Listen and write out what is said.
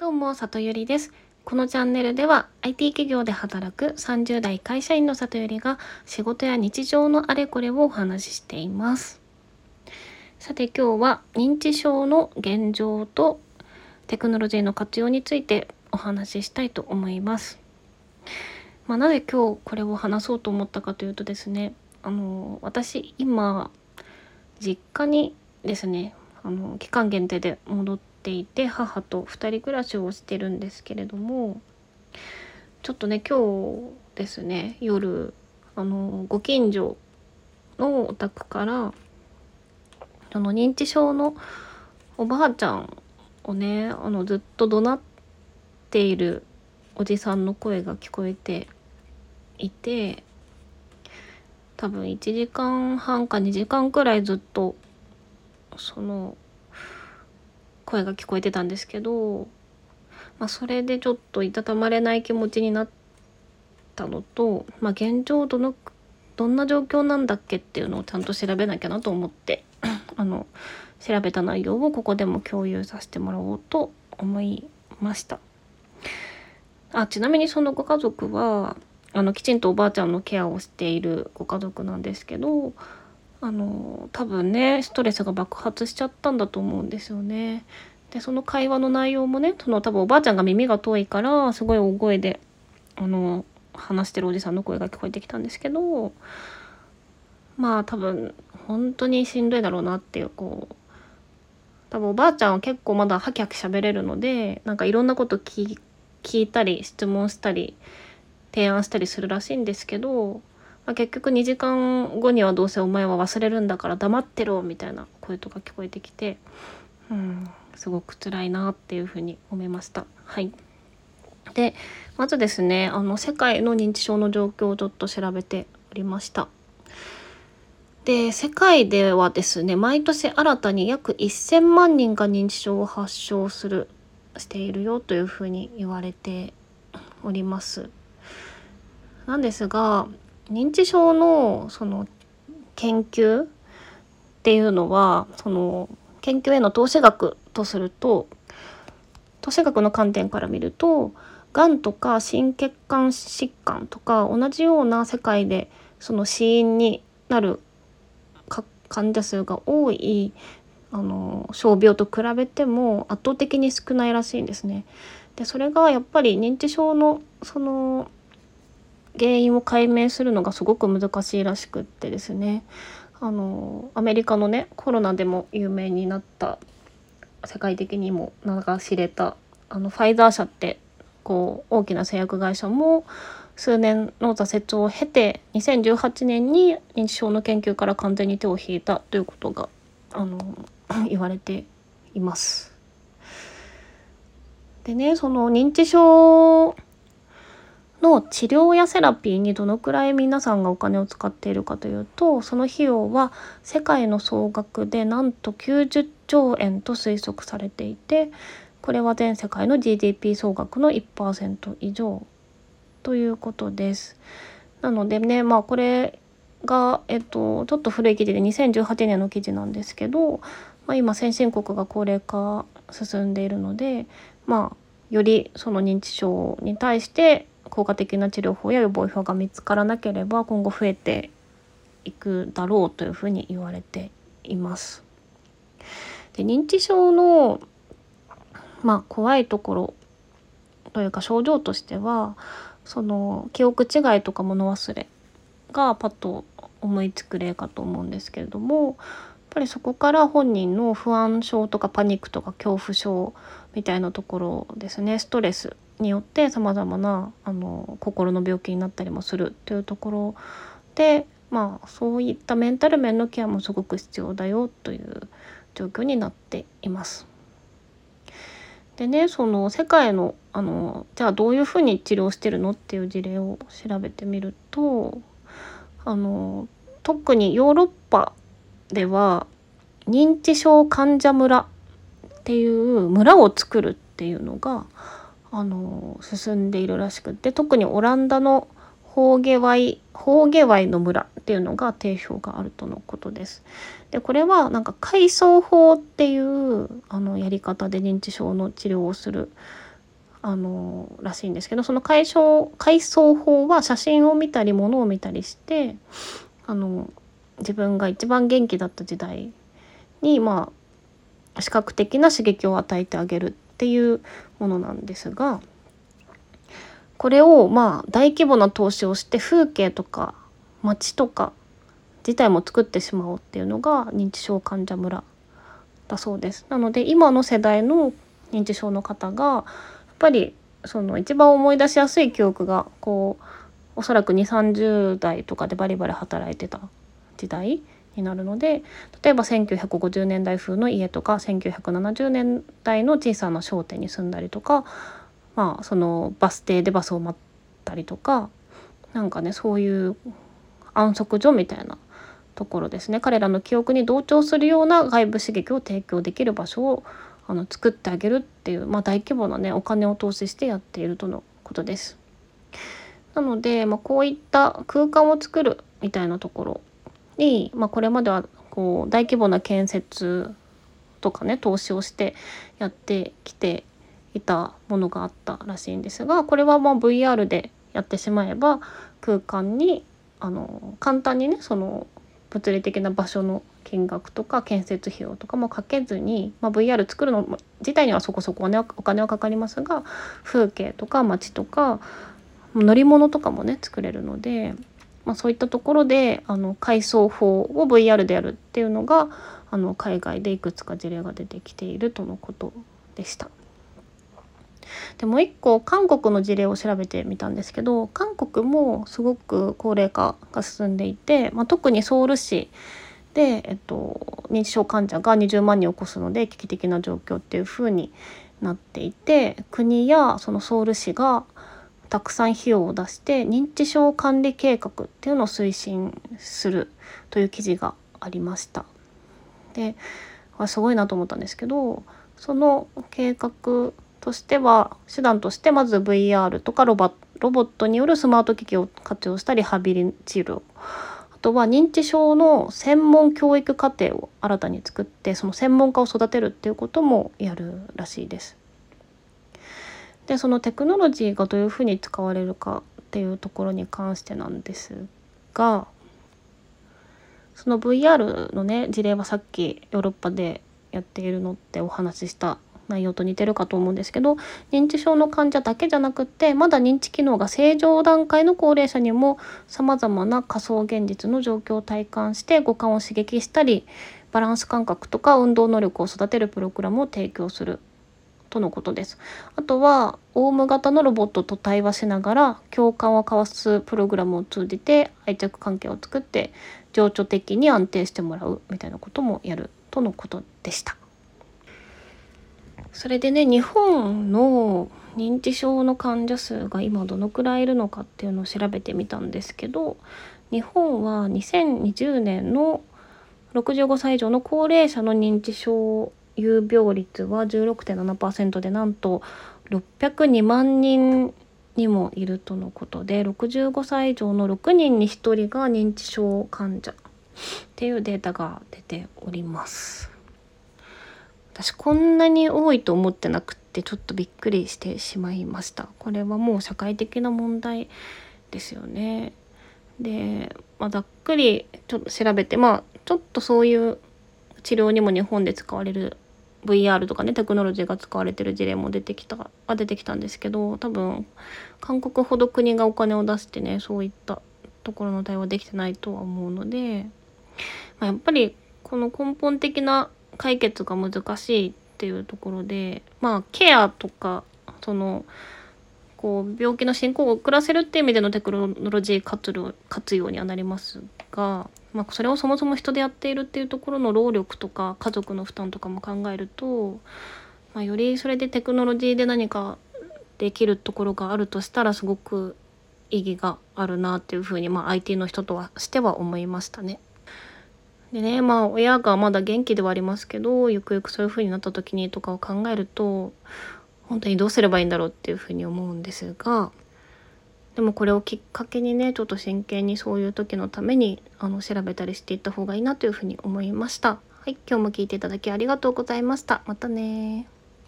どうも、里ゆりです。このチャンネルでは IT 企業で働く30代会社員の里ゆりが仕事や日常のあれこれをお話ししています。さて今日は認知症の現状とテクノロジーの活用についてお話ししたいと思います。まあ、なぜ今日これを話そうと思ったかというとですね、あの私今実家にですね、あの期間限定で戻っていて母と2人暮らしをしてるんですけれどもちょっとね今日ですね夜あのご近所のお宅からその認知症のおばあちゃんをねあのずっと怒鳴っているおじさんの声が聞こえていて多分1時間半か2時間くらいずっとその声が聞こえてたんですけど、まあ、それでちょっといたたまれない気持ちになったのと、まあ、現状どのどんな状況なんだっけっていうのをちゃんと調べなきゃなと思って あの調べた内容をここでも共有させてもらおうと思いました。あちなみにそのご家族はあのきちんとおばあちゃんのケアをしているご家族なんですけどあの多分ねストレスが爆発しちゃったんだと思うんですよね。でその会話の内容もねその多分おばあちゃんが耳が遠いからすごい大声であの話してるおじさんの声が聞こえてきたんですけどまあ多分本当にしんどいだろうなっていうこう多分おばあちゃんは結構まだハキハキ喋れるのでなんかいろんなこと聞聞いたり質問したり提案したりするらしいんですけどまあ、結局2時間後にはどうせお前は忘れるんだから黙ってろみたいな声とか聞こえてきて、うん、すごく辛いなっていうふうに思いました。はい、でまずですねあの世界の認知症の状況をちょっと調べておりました。で世界ではですね毎年新たに約1,000万人が認知症を発症するしているよというふうに言われております。なんですが認知症のその研究っていうのはその研究への投資額とすると投資額の観点から見るとがんとか心血管疾患とか同じような世界でその死因になる患者数が多いあの傷病と比べても圧倒的に少ないらしいんですね。でそれがやっぱり認知症のその原因を解明するのがすごく難しいらしくってですねあのアメリカのねコロナでも有名になった世界的にも名が知れたあのファイザー社ってこう大きな製薬会社も数年の挫折を経て2018年に認知症の研究から完全に手を引いたということがあの 言われています。でねその認知症の治療やセラピーにどのくらい皆さんがお金を使っているかというとその費用は世界の総額でなんと90兆円と推測されていてこれは全世界の GDP 総額の1%以上ということです。なのでねまあこれが、えっと、ちょっと古い記事で2018年の記事なんですけど、まあ、今先進国が高齢化進んでいるのでまあよりその認知症に対して効果的な治療法や予防法が見つからなければ今後増えていくだろうというふうに言われています。で認知症のまあ怖いところというか症状としてはその記憶違いとか物忘れがパッと思いつく例かと思うんですけれどもやっぱりそこから本人の不安症とかパニックとか恐怖症みたいなところですねストレスによってさまざまなあの心の病気になったりもするというところでまあそういったメンタル面のケアもすごく必要だよという状況になっています。でねその世界のあのじゃあどういうふうに治療してるのっていう事例を調べてみるとあの特にヨーロッパでは認知症患者村っていう村を作るっていうのがあの進んでいるらしくて特にオランダのホーゲワイホーゲワイの村っていうのが定評があるとのことです。でこれはなんか階層法っていうあのやり方で認知症の治療をするあのらしいんですけどその解消回想法は写真を見たり物を見たりしてあの自分が一番元気だった時代にまあ視覚的な刺激を与えてあげるっていうものなんですがこれをまあ大規模な投資をして風景とか街とか自体も作ってしまおうっていうのが認知症患者村だそうです。なので今の世代の認知症の方がやっぱりその一番思い出しやすい記憶がこうおそらく2 3 0代とかでバリバリ働いてた時代になるので例えば1950年代風の家とか1970年代の小さな商店に住んだりとか、まあ、そのバス停でバスを待ったりとかなんかねそういう安息所みたいなところですね彼らの記憶に同調するような外部刺激を提供できる場所をあの作ってあげるっていう、まあ、大規模なねお金を投資してやっているとのことです。なので、まあ、こういった空間を作るみたいなところに、まあ、これまではこう大規模な建設とかね投資をしてやってきていたものがあったらしいんですがこれはまあ VR でやってしまえば空間にあの簡単にねその物理的な場所の金額とか建設費用とかもかけずに、まあ、VR 作るの自体にはそこそこ、ね、お金はかかりますが風景とか街とか乗り物とかもね作れるので、まあ、そういったところであの階層法を VR でやるっていうのがあの海外でいくつか事例が出てきているとのことでした。でもう一個韓国の事例を調べてみたんですけど韓国もすごく高齢化が進んでいて、まあ、特にソウル市で、えっと、認知症患者が20万人を超すので危機的な状況っていう風になっていて国やそのソウル市がたくさん費用を出して認知症管理計画っていうのを推進するという記事がありました。ですごいなと思ったんですけどその計画としては手段としてまず VR とかロボットによるスマート機器を活用したリハビリ治療あとは認知症の専門教育課程を新たに作ってその専門家を育てるっていうこともやるらしいです。でそのテクノロジーがどういうふうに使われるかっていうところに関してなんですがその VR のね事例はさっきヨーロッパでやっているのってお話しした内容と似てるかと思うんですけど認知症の患者だけじゃなくってまだ認知機能が正常段階の高齢者にもさまざまな仮想現実の状況を体感して五感を刺激したりバランス感覚とか運動能力を育てるプログラムを提供する。とのことです。あとはオウム型のロボットと対話しながら共感を交わすプログラムを通じて愛着関係を作って情緒的に安定してもらうみたいなこともやるとのことでした。それでね日本の認知症の患者数が今どのくらいいるのかっていうのを調べてみたんですけど日本は2020年の65歳以上の高齢者の認知症有病率は16.7%でなんと602万人にもいるとのことで65歳以上の6人に1人が認知症患者っていうデータが出ております。私こんなに多いと思ってなくってちょっとびっくりしてしまいましたこれはもう社会的な問題ですよねで、まあ、ざっくりちょっと調べてまあちょっとそういう治療にも日本で使われる VR とかねテクノロジーが使われてる事例も出てきたは出てきたんですけど多分韓国ほど国がお金を出してねそういったところの対応できてないとは思うので、まあ、やっぱりこの根本的な解決が難しいっていうところでまあケアとかそのこう病気の進行を遅らせるっていう意味でのテクノロジー活用にはなります。が、まあ、それをそもそも人でやっているっていうところの労力とか家族の負担とかも考えると、まあ、よりそれでテクノロジーで何かできるところがあるとしたらすごく意義があるなっていうふうに、まあ、IT の人とはしては思いましたね。でねまあ親がまだ元気ではありますけどゆくゆくそういう風になった時にとかを考えると本当にどうすればいいんだろうっていう風に思うんですがでもこれをきっかけにねちょっと真剣にそういう時のためにあの調べたりしていった方がいいなという風に思いました。はい、今日も聞いていただきありがとうございました。またね